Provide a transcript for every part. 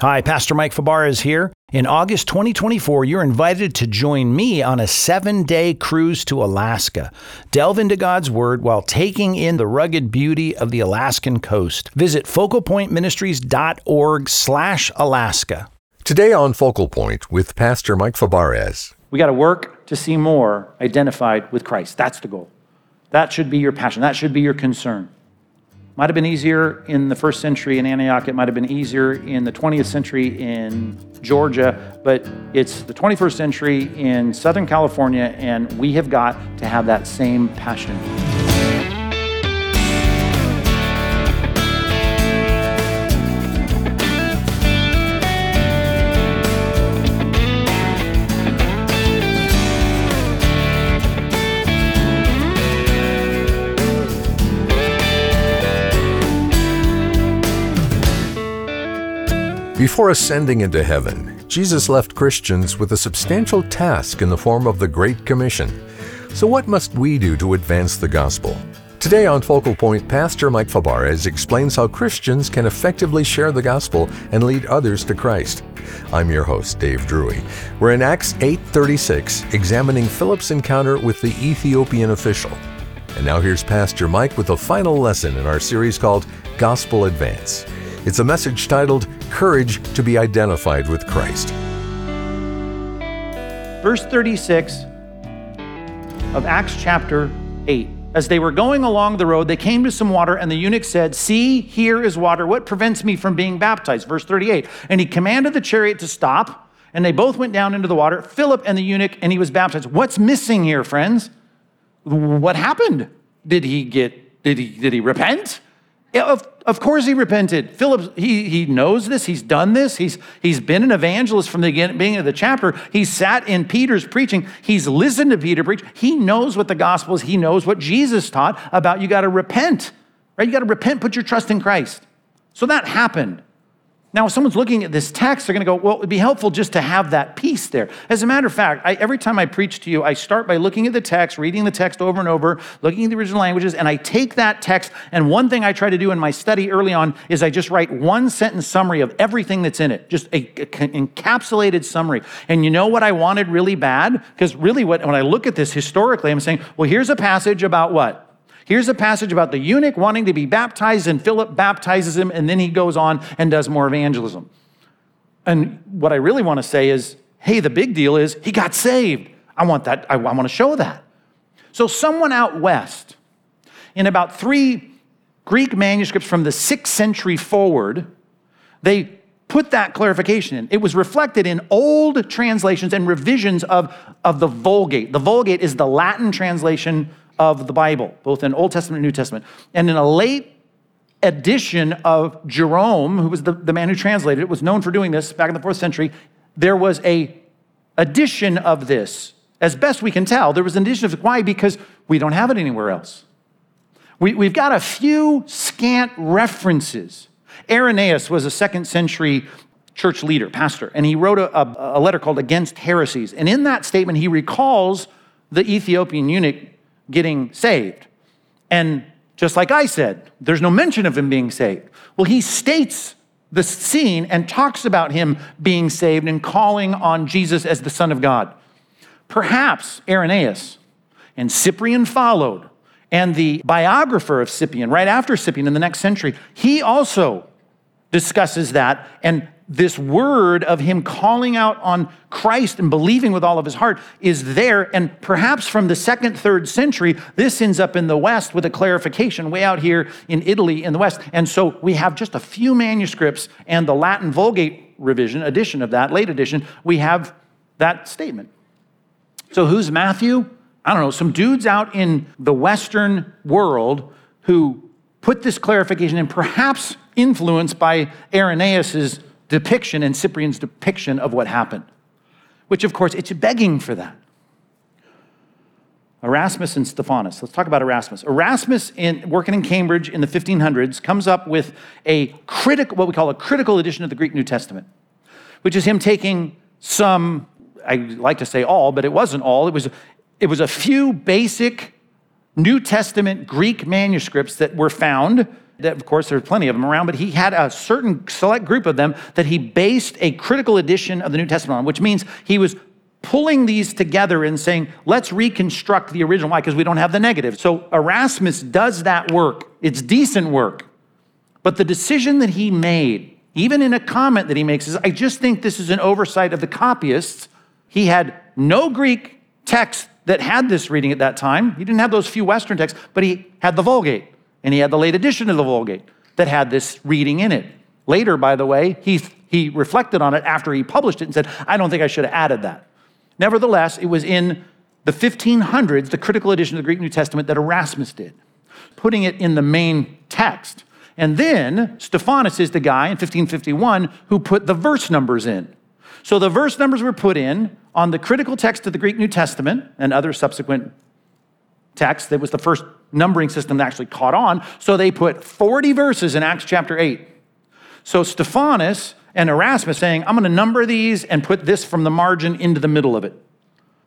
Hi, Pastor Mike Fabarez here. In August 2024, you're invited to join me on a seven day cruise to Alaska. Delve into God's Word while taking in the rugged beauty of the Alaskan coast. Visit focalpointministries.org slash Alaska. Today on Focal Point with Pastor Mike Fabarez. We got to work to see more identified with Christ. That's the goal. That should be your passion. That should be your concern. Might have been easier in the first century in Antioch. It might have been easier in the 20th century in Georgia, but it's the 21st century in Southern California, and we have got to have that same passion. Before ascending into heaven, Jesus left Christians with a substantial task in the form of the Great Commission. So, what must we do to advance the gospel? Today on Focal Point, Pastor Mike Fabarez explains how Christians can effectively share the gospel and lead others to Christ. I'm your host, Dave Drury. We're in Acts 8:36, examining Philip's encounter with the Ethiopian official. And now here's Pastor Mike with the final lesson in our series called Gospel Advance. It's a message titled Courage to be Identified with Christ. Verse 36 of Acts chapter 8. As they were going along the road, they came to some water, and the eunuch said, See, here is water. What prevents me from being baptized? Verse 38. And he commanded the chariot to stop, and they both went down into the water, Philip and the eunuch, and he was baptized. What's missing here, friends? What happened? Did he get, did he, did he repent? Of, of course he repented. Philip, he, he knows this. He's done this. He's, he's been an evangelist from the beginning of the chapter. He sat in Peter's preaching. He's listened to Peter preach. He knows what the gospel is. He knows what Jesus taught about you got to repent, right? You got to repent, put your trust in Christ. So that happened. Now, if someone's looking at this text, they're going to go, well, it'd be helpful just to have that piece there. As a matter of fact, I, every time I preach to you, I start by looking at the text, reading the text over and over, looking at the original languages, and I take that text. And one thing I try to do in my study early on is I just write one sentence summary of everything that's in it, just an encapsulated summary. And you know what I wanted really bad? Because really, what, when I look at this historically, I'm saying, well, here's a passage about what? Here's a passage about the eunuch wanting to be baptized, and Philip baptizes him, and then he goes on and does more evangelism. And what I really want to say is hey, the big deal is he got saved. I want that, I, I want to show that. So, someone out west, in about three Greek manuscripts from the sixth century forward, they put that clarification in. It was reflected in old translations and revisions of, of the Vulgate. The Vulgate is the Latin translation of the Bible, both in Old Testament and New Testament. And in a late edition of Jerome, who was the, the man who translated it, was known for doing this back in the fourth century, there was a edition of this. As best we can tell, there was an edition of it. Why? Because we don't have it anywhere else. We, we've got a few scant references. Irenaeus was a second century church leader, pastor, and he wrote a, a, a letter called Against Heresies. And in that statement, he recalls the Ethiopian eunuch getting saved. And just like I said, there's no mention of him being saved. Well, he states the scene and talks about him being saved and calling on Jesus as the Son of God. Perhaps Irenaeus and Cyprian followed, and the biographer of Cyprian, right after Cyprian in the next century, he also discusses that and this word of him calling out on Christ and believing with all of his heart is there. And perhaps from the second, third century, this ends up in the West with a clarification way out here in Italy in the West. And so we have just a few manuscripts and the Latin Vulgate revision, edition of that, late edition, we have that statement. So who's Matthew? I don't know, some dudes out in the Western world who put this clarification in, perhaps influenced by Irenaeus's depiction and Cyprian's depiction of what happened, which, of course, it's begging for that. Erasmus and Stephanus. Let's talk about Erasmus. Erasmus, in, working in Cambridge in the 1500s, comes up with a critical, what we call a critical edition of the Greek New Testament, which is him taking some, I like to say all, but it wasn't all. It was, it was a few basic New Testament Greek manuscripts that were found Of course, there's plenty of them around, but he had a certain select group of them that he based a critical edition of the New Testament on, which means he was pulling these together and saying, let's reconstruct the original. Why? Because we don't have the negative. So Erasmus does that work. It's decent work. But the decision that he made, even in a comment that he makes, is I just think this is an oversight of the copyists. He had no Greek text that had this reading at that time. He didn't have those few Western texts, but he had the Vulgate, and he had the late edition of the Vulgate that had this reading in it. Later, by the way, he, he reflected on it after he published it and said, I don't think I should have added that. Nevertheless, it was in the 1500s, the critical edition of the Greek New Testament, that Erasmus did, putting it in the main text. And then Stephanus is the guy in 1551 who put the verse numbers in. So the verse numbers were put in on the critical text of the Greek New Testament and other subsequent texts. That was the first numbering system that actually caught on. So they put 40 verses in Acts chapter 8. So Stephanus and Erasmus saying, I'm going to number these and put this from the margin into the middle of it.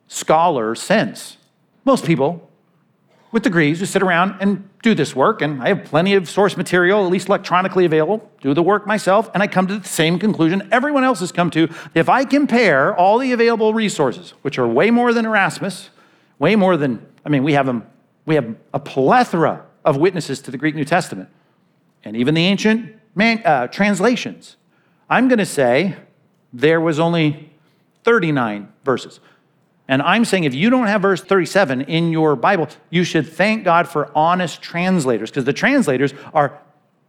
Scholar sense. Most people with degrees who sit around and do this work, and I have plenty of source material, at least electronically available, do the work myself, and I come to the same conclusion everyone else has come to. If I compare all the available resources, which are way more than Erasmus, way more than, I mean, we have them, we have a plethora of witnesses to the Greek New Testament, and even the ancient man, uh, translations. I'm going to say there was only 39 verses. And I'm saying if you don't have verse 37 in your Bible, you should thank God for honest translators because the translators are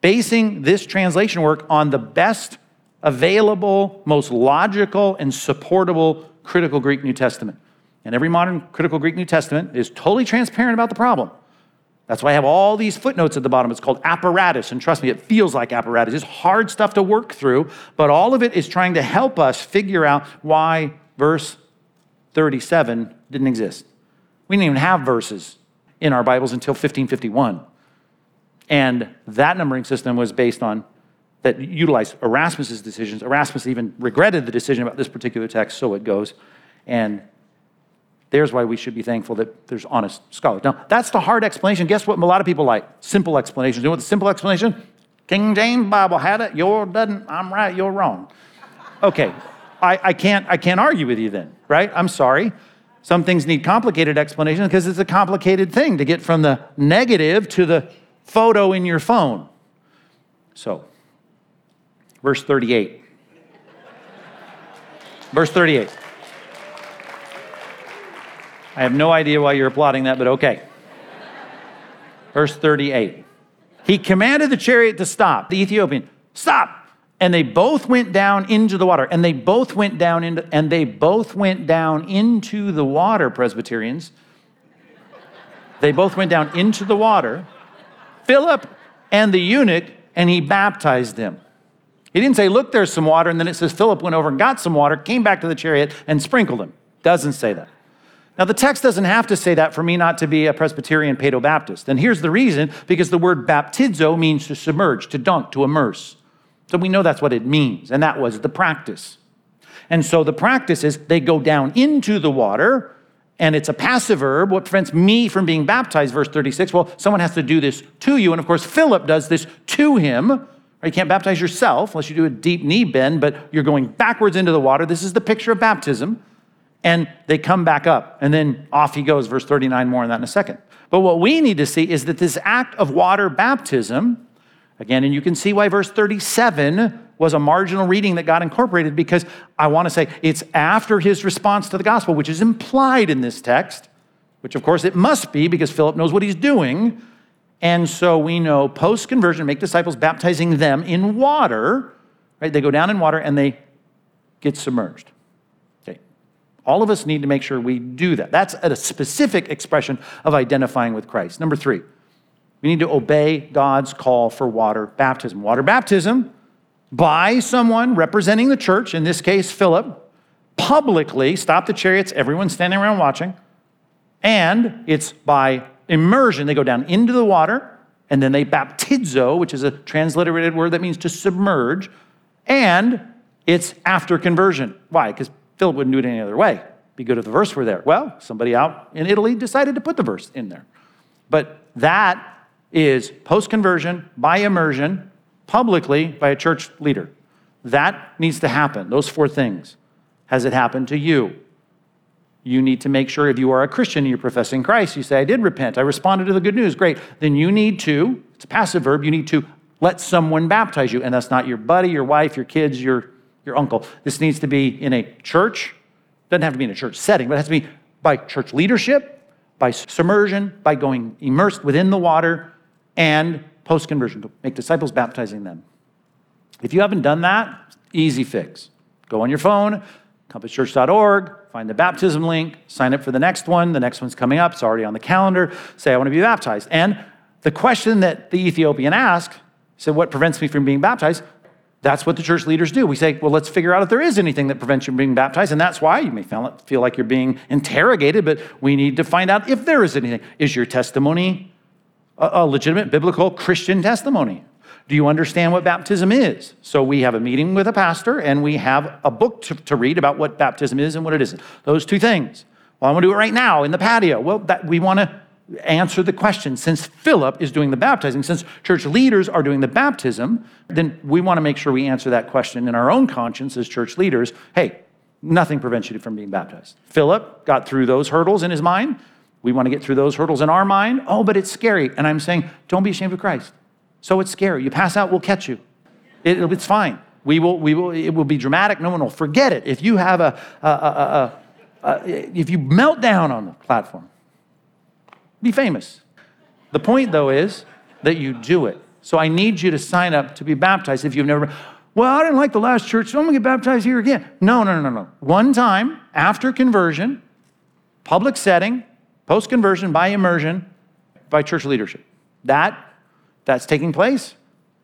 basing this translation work on the best available, most logical, and supportable critical Greek New Testament. And every modern critical Greek New Testament is totally transparent about the problem. That's why I have all these footnotes at the bottom. It's called apparatus. And trust me, it feels like apparatus. It's hard stuff to work through, but all of it is trying to help us figure out why verse 37 didn't exist. We didn't even have verses in our Bibles until 1551. And that numbering system was based on that utilized Erasmus's decisions. Erasmus even regretted the decision about this particular text, so it goes. And there's why we should be thankful that there's honest scholars. Now, that's the hard explanation. Guess what a lot of people like? Simple explanations. You know what the simple explanation? King James Bible had it, yours doesn't. I'm right, you're wrong. Okay, I, I, can't, I can't argue with you then, right? I'm sorry. Some things need complicated explanation because it's a complicated thing to get from the negative to the photo in your phone. So, verse 38. verse 38. I have no idea why you're applauding that, but okay. Verse 38. He commanded the chariot to stop, the Ethiopian, stop. And they both went down into the water. And they both went down into and they both went down into the water, Presbyterians. They both went down into the water. Philip and the eunuch, and he baptized them. He didn't say, Look, there's some water, and then it says Philip went over and got some water, came back to the chariot, and sprinkled him. Doesn't say that. Now, the text doesn't have to say that for me not to be a Presbyterian Paedo Baptist. And here's the reason because the word baptizo means to submerge, to dunk, to immerse. So we know that's what it means, and that was the practice. And so the practice is they go down into the water, and it's a passive verb. What prevents me from being baptized, verse 36? Well, someone has to do this to you. And of course, Philip does this to him. You can't baptize yourself unless you do a deep knee bend, but you're going backwards into the water. This is the picture of baptism and they come back up. And then off he goes, verse 39, more on that in a second. But what we need to see is that this act of water baptism, again, and you can see why verse 37 was a marginal reading that got incorporated because I want to say it's after his response to the gospel, which is implied in this text, which of course it must be because Philip knows what he's doing. And so we know post conversion, make disciples, baptizing them in water, right? They go down in water and they get submerged. All of us need to make sure we do that. That's a specific expression of identifying with Christ. Number three, we need to obey God's call for water baptism. Water baptism by someone representing the church, in this case, Philip, publicly stop the chariots, everyone standing around watching, and it's by immersion. They go down into the water, and then they baptizo, which is a transliterated word that means to submerge, and it's after conversion. Why? Because Philip wouldn't do it any other way. Be good if the verse were there. Well, somebody out in Italy decided to put the verse in there. But that is post conversion by immersion, publicly by a church leader. That needs to happen, those four things. Has it happened to you? You need to make sure if you are a Christian and you're professing Christ, you say, I did repent, I responded to the good news, great. Then you need to, it's a passive verb, you need to let someone baptize you. And that's not your buddy, your wife, your kids, your, your uncle. This needs to be in a church. Doesn't have to be in a church setting, but it has to be by church leadership, by submersion, by going immersed within the water, and post conversion. Make disciples, baptizing them. If you haven't done that, easy fix. Go on your phone, compasschurch.org, find the baptism link, sign up for the next one. The next one's coming up, it's already on the calendar. Say, I want to be baptized. And the question that the Ethiopian asked said, What prevents me from being baptized? That's what the church leaders do. We say, well, let's figure out if there is anything that prevents you from being baptized. And that's why you may feel like you're being interrogated, but we need to find out if there is anything. Is your testimony a legitimate biblical Christian testimony? Do you understand what baptism is? So we have a meeting with a pastor and we have a book to, to read about what baptism is and what it isn't. Those two things. Well, I'm to do it right now in the patio. Well, that, we want to answer the question. Since Philip is doing the baptizing, since church leaders are doing the baptism, then we want to make sure we answer that question in our own conscience as church leaders. Hey, nothing prevents you from being baptized. Philip got through those hurdles in his mind. We want to get through those hurdles in our mind. Oh, but it's scary. And I'm saying, don't be ashamed of Christ. So it's scary. You pass out, we'll catch you. It, it's fine. We will, we will, it will be dramatic. No one will forget it. If you have a, a, a, a if you melt down on the platform, be famous. The point, though, is that you do it. So I need you to sign up to be baptized if you've never. Well, I didn't like the last church, so I'm to get baptized here again. No, no, no, no. One time after conversion, public setting, post conversion by immersion, by church leadership. That that's taking place.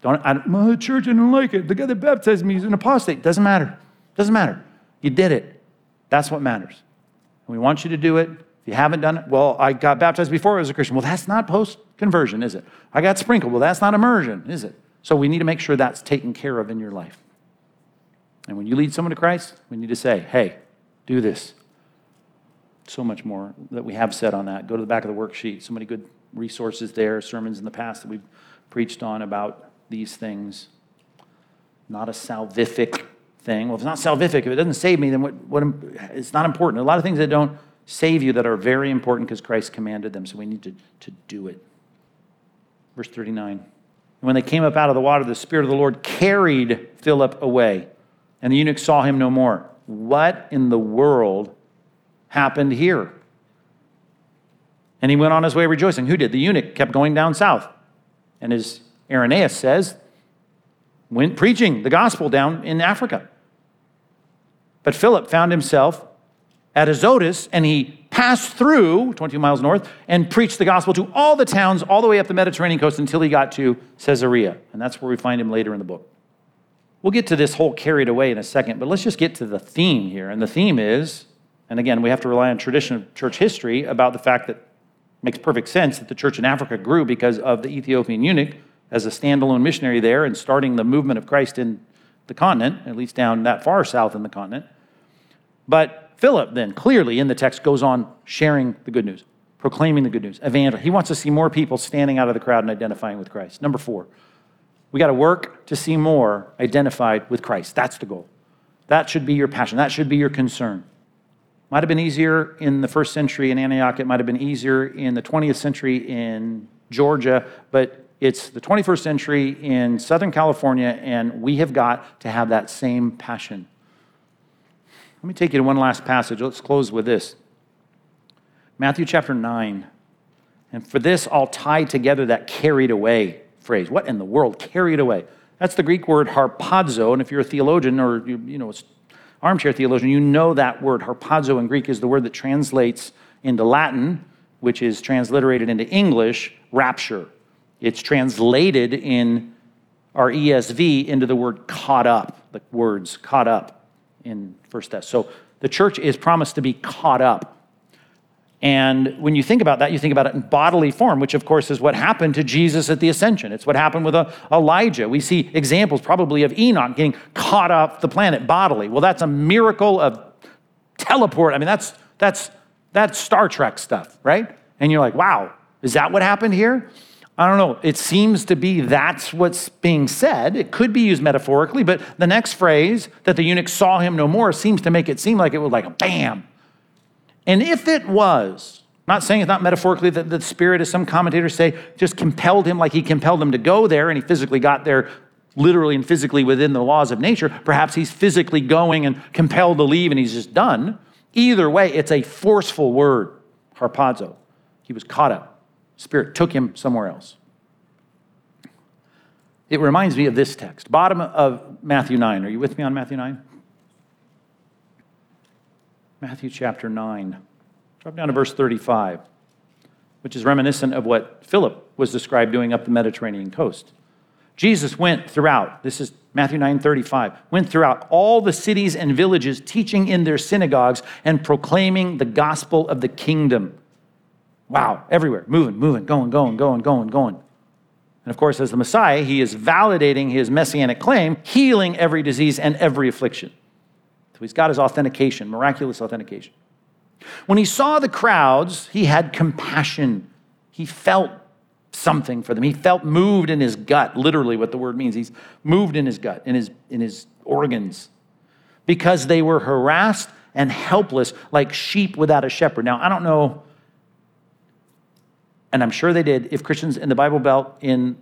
Don't I, my church didn't like it. The guy that baptized me is an apostate. Doesn't matter. Doesn't matter. You did it. That's what matters. And we want you to do it if you haven't done it, well, I got baptized before I was a Christian. Well, that's not post conversion, is it? I got sprinkled. Well, that's not immersion, is it? So we need to make sure that's taken care of in your life. And when you lead someone to Christ, we need to say, hey, do this. So much more that we have said on that. Go to the back of the worksheet. So many good resources there, sermons in the past that we've preached on about these things. Not a salvific thing. Well, if it's not salvific, if it doesn't save me, then what, what, it's not important. A lot of things that don't save you that are very important because Christ commanded them, so we need to, to do it. Verse 39. When they came up out of the water, the Spirit of the Lord carried Philip away, and the eunuch saw him no more. What in the world happened here? And he went on his way rejoicing. Who did? The eunuch kept going down south. And as Irenaeus says, went preaching the gospel down in Africa. But Philip found himself at Azotus, and he passed through 22 miles north and preached the gospel to all the towns all the way up the Mediterranean coast until he got to Caesarea. And that's where we find him later in the book. We'll get to this whole carried away in a second, but let's just get to the theme here. And the theme is, and again, we have to rely on tradition of church history about the fact that makes perfect sense that the church in Africa grew because of the Ethiopian eunuch as a standalone missionary there and starting the movement of Christ in the continent, at least down that far south in the continent. But Philip, then, clearly in the text, goes on sharing the good news, proclaiming the good news, evangel. He wants to see more people standing out of the crowd and identifying with Christ. Number four, we got to work to see more identified with Christ. That's the goal. That should be your passion. That should be your concern. Might have been easier in the first century in Antioch. It might have been easier in the 20th century in Georgia, but it's the 21st century in Southern California, and we have got to have that same passion. Let me take you to one last passage. Let's close with this Matthew chapter 9. And for this, I'll tie together that carried away phrase. What in the world? Carried away. That's the Greek word harpazo. And if you're a theologian or you, you know, armchair theologian, you know that word. Harpazo in Greek is the word that translates into Latin, which is transliterated into English, rapture. It's translated in our ESV into the word caught up, the words caught up in First Thess. So the church is promised to be caught up. And when you think about that, you think about it in bodily form, which of course is what happened to Jesus at the ascension. It's what happened with uh, Elijah. We see examples probably of Enoch getting caught off the planet bodily. Well, that's a miracle of teleport. I mean, that's that's that's Star Trek stuff, right? And you're like, wow, is that what happened here? I don't know. It seems to be that's what's being said. It could be used metaphorically, but the next phrase that the eunuch saw him no more seems to make it seem like it was like a bam. And if it was, not saying it's not metaphorically that the Spirit, as some commentators say, just compelled him like he compelled him to go there and he physically got there literally and physically within the laws of nature. Perhaps he's physically going and compelled to leave and he's just done. Either way, it's a forceful word, harpazo. He was caught up. Spirit took him somewhere else. It reminds me of this text, bottom of Matthew 9. Are you with me on Matthew 9? Matthew chapter 9. Drop down to verse 35, which is reminiscent of what Philip was described doing up the Mediterranean coast. Jesus went throughout, this is Matthew 9 35, went throughout all the cities and villages, teaching in their synagogues and proclaiming the gospel of the kingdom Wow, everywhere, moving, moving, going, going, going, going, going. And of course, as the Messiah, he is validating his messianic claim, healing every disease and every affliction. So he's got his authentication, miraculous authentication. When he saw the crowds, he had compassion. He felt something for them. He felt moved in his gut, literally what the word means. He's moved in his gut, in his, in his organs, because they were harassed and helpless like sheep without a shepherd. Now, I don't know and I'm sure they did, if Christians in the Bible Belt in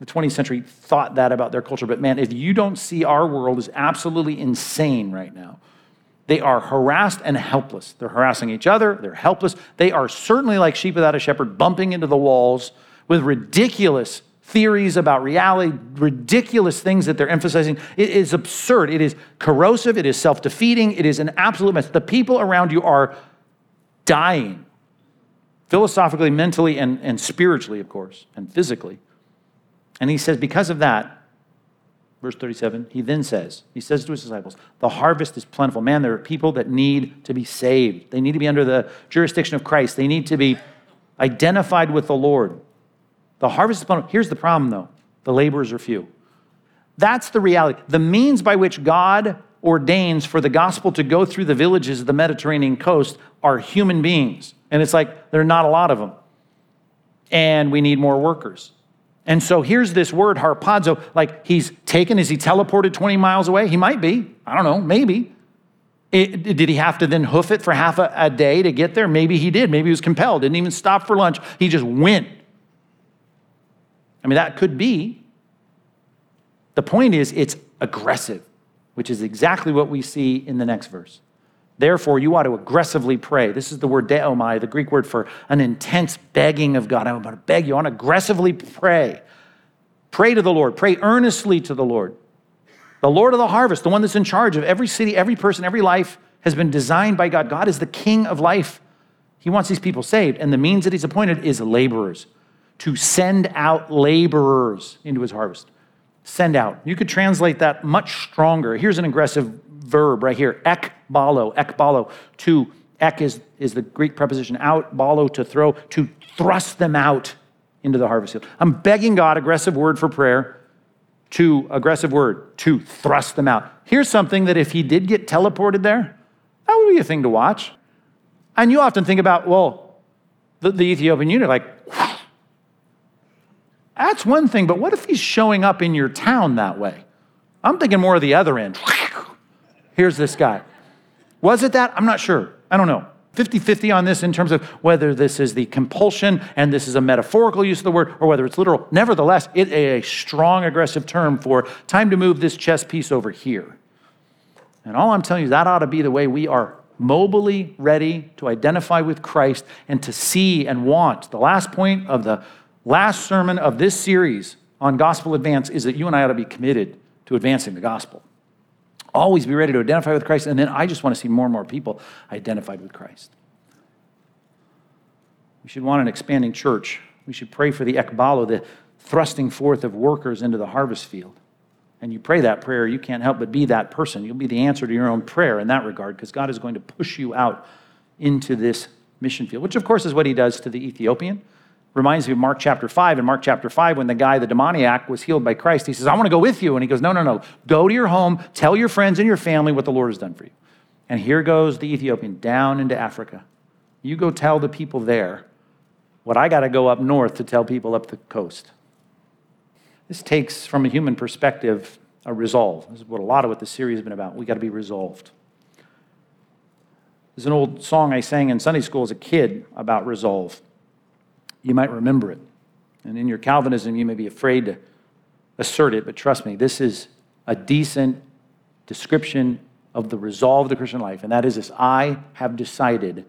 the 20th century thought that about their culture. But man, if you don't see our world is absolutely insane right now, they are harassed and helpless. They're harassing each other, they're helpless. They are certainly like sheep without a shepherd, bumping into the walls with ridiculous theories about reality, ridiculous things that they're emphasizing. It is absurd. It is corrosive. It is self defeating. It is an absolute mess. The people around you are dying philosophically, mentally, and, and spiritually, of course, and physically. And he says, because of that, verse 37, he then says, he says to his disciples, the harvest is plentiful. Man, there are people that need to be saved. They need to be under the jurisdiction of Christ. They need to be identified with the Lord. The harvest is plentiful. Here's the problem, though the laborers are few. That's the reality. The means by which God ordains for the gospel to go through the villages of the Mediterranean coast are human beings. And it's like, there are not a lot of them. And we need more workers. And so here's this word, harpazo, like he's taken, is he teleported 20 miles away? He might be. I don't know, maybe. It, did he have to then hoof it for half a, a day to get there? Maybe he did. Maybe he was compelled, didn't even stop for lunch. He just went. I mean, that could be. The point is, it's aggressive, which is exactly what we see in the next verse. Therefore, you ought to aggressively pray. This is the word deomai, the Greek word for an intense begging of God. I'm going to beg you. I want to aggressively pray. Pray to the Lord. Pray earnestly to the Lord. The Lord of the harvest, the one that's in charge of every city, every person, every life, has been designed by God. God is the king of life. He wants these people saved. And the means that he's appointed is laborers, to send out laborers into his harvest. Send out. You could translate that much stronger. Here's an aggressive verb right here, ekbalo, ekbalo, to, ek is, is the Greek preposition out, balo to throw, to thrust them out into the harvest field. I'm begging God, aggressive word for prayer, to aggressive word, to thrust them out. Here's something that if he did get teleported there, that would be a thing to watch. And you often think about, well, the, the Ethiopian eunuch, like, that's one thing, but what if he's showing up in your town that way? I'm thinking more of the other end. Here's this guy. Was it that? I'm not sure. I don't know. 50 50 on this in terms of whether this is the compulsion and this is a metaphorical use of the word or whether it's literal. Nevertheless, it is a strong aggressive term for time to move this chess piece over here. And all I'm telling you, that ought to be the way we are mobily ready to identify with Christ and to see and want. The last point of the last sermon of this series on gospel advance is that you and I ought to be committed to advancing the gospel. Always be ready to identify with Christ. And then I just want to see more and more people identified with Christ. We should want an expanding church. We should pray for the ekbalo, the thrusting forth of workers into the harvest field. And you pray that prayer, you can't help but be that person. You'll be the answer to your own prayer in that regard because God is going to push you out into this mission field, which of course is what he does to the Ethiopian. Reminds me of Mark chapter 5. In Mark chapter 5, when the guy, the demoniac, was healed by Christ, he says, I want to go with you. And he goes, No, no, no. Go to your home, tell your friends and your family what the Lord has done for you. And here goes the Ethiopian down into Africa. You go tell the people there what I got to go up north to tell people up the coast. This takes, from a human perspective, a resolve. This is what a lot of what the series has been about. We got to be resolved. There's an old song I sang in Sunday school as a kid about resolve. You might remember it. And in your Calvinism, you may be afraid to assert it, but trust me, this is a decent description of the resolve of the Christian life, and that is this I have decided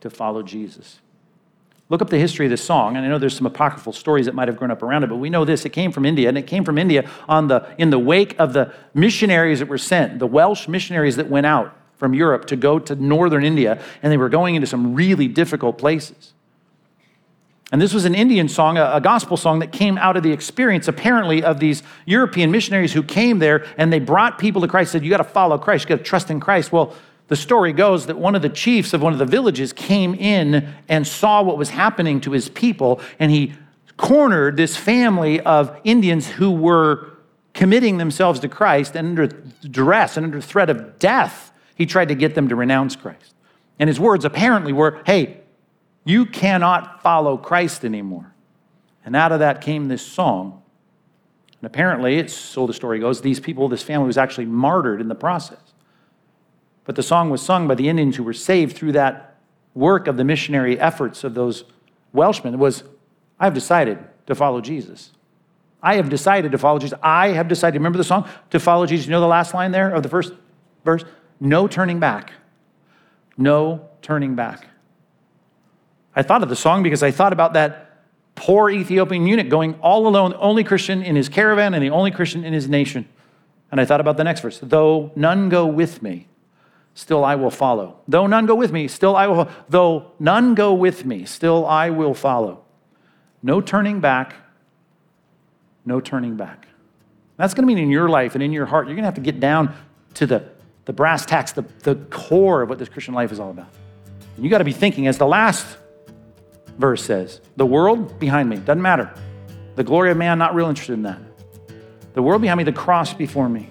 to follow Jesus. Look up the history of this song, and I know there's some apocryphal stories that might have grown up around it, but we know this. It came from India, and it came from India on the, in the wake of the missionaries that were sent, the Welsh missionaries that went out from Europe to go to northern India, and they were going into some really difficult places. And this was an Indian song, a, gospel song that came out of the experience, apparently, of these European missionaries who came there and they brought people to Christ, said, You got to follow Christ, you got to trust in Christ. Well, the story goes that one of the chiefs of one of the villages came in and saw what was happening to his people, and he cornered this family of Indians who were committing themselves to Christ and under duress and under threat of death he tried to get them to renounce Christ. And his words apparently were, hey, you cannot follow Christ anymore. And out of that came this song. And apparently, it's so the story goes, these people, this family was actually martyred in the process. But the song was sung by the Indians who were saved through that work of the missionary efforts of those Welshmen. It was, I've decided to follow Jesus. I have decided to follow Jesus. I have decided, remember the song? To follow Jesus. You know the last line there of the first verse? No turning back. No turning back. I thought of the song because I thought about that poor Ethiopian eunuch going all alone, only Christian in his caravan and the only Christian in his nation. And I thought about the next verse though none go with me, still I will follow. Though none go with me, still I will follow. Though none go with me, still I will follow. No turning back, no turning back. That's going to mean in your life and in your heart, you're going to have to get down to the the brass tacks, the, the core of what this Christian life is all about. And you got to be thinking, as the last verse says, the world behind me, doesn't matter. The glory of man, not real interested in that. The world behind me, the cross before me.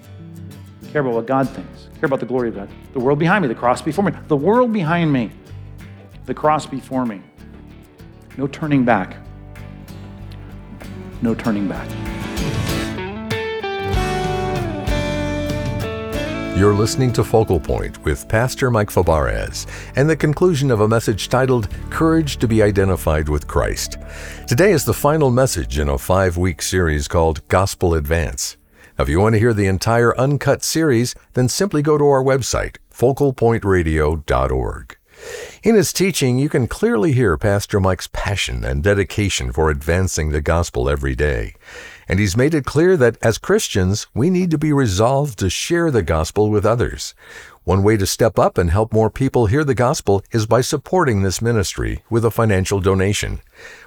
Care about what God thinks. Care about the glory of God. The world behind me, the cross before me. The world behind me, the cross before me. No turning back. No turning back. You're listening to Focal Point with Pastor Mike Fabarez and the conclusion of a message titled Courage to be Identified with Christ. Today is the final message in a five week series called Gospel Advance. Now, if you want to hear the entire uncut series, then simply go to our website, focalpointradio.org. In his teaching, you can clearly hear Pastor Mike's passion and dedication for advancing the gospel every day. And he's made it clear that as Christians, we need to be resolved to share the gospel with others. One way to step up and help more people hear the gospel is by supporting this ministry with a financial donation.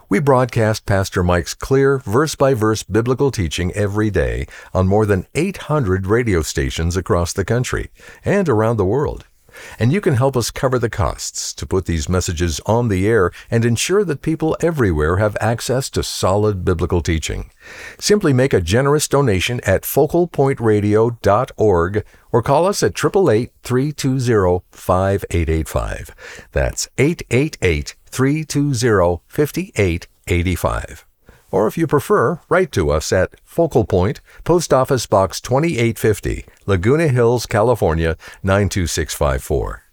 We broadcast Pastor Mike's clear, verse by verse biblical teaching every day on more than 800 radio stations across the country and around the world. And you can help us cover the costs to put these messages on the air and ensure that people everywhere have access to solid biblical teaching. Simply make a generous donation at focalpointradio.org or call us at 888-320-5885. That's 888-320-5885. Or if you prefer, write to us at Focal Point, Post Office Box 2850, Laguna Hills, California 92654.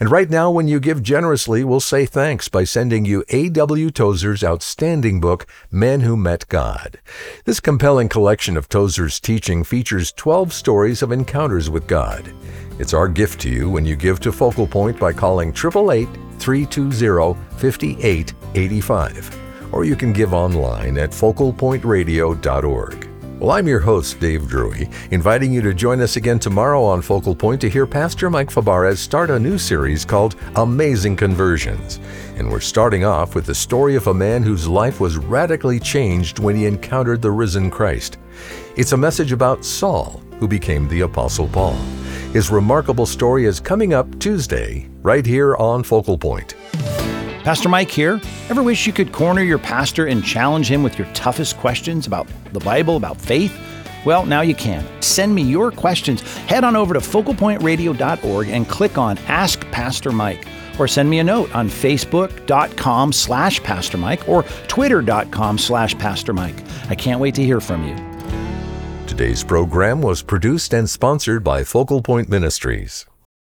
And right now, when you give generously, we'll say thanks by sending you A.W. Tozer's outstanding book, Men Who Met God. This compelling collection of Tozer's teaching features 12 stories of encounters with God. It's our gift to you when you give to Focal Point by calling 888 320 5885 or you can give online at focalpointradio.org. Well, I'm your host, Dave Drury, inviting you to join us again tomorrow on Focal Point to hear Pastor Mike Fabarez start a new series called Amazing Conversions. And we're starting off with the story of a man whose life was radically changed when he encountered the risen Christ. It's a message about Saul, who became the Apostle Paul. His remarkable story is coming up Tuesday, right here on Focal Point. Pastor Mike here. Ever wish you could corner your pastor and challenge him with your toughest questions about the Bible, about faith? Well, now you can. Send me your questions. Head on over to focalpointradio.org and click on Ask Pastor Mike. or send me a note on facebook.com slash Pastor Mike or twitter.com slash Pastor Mike. I can't wait to hear from you. Today's program was produced and sponsored by Focal Point Ministries.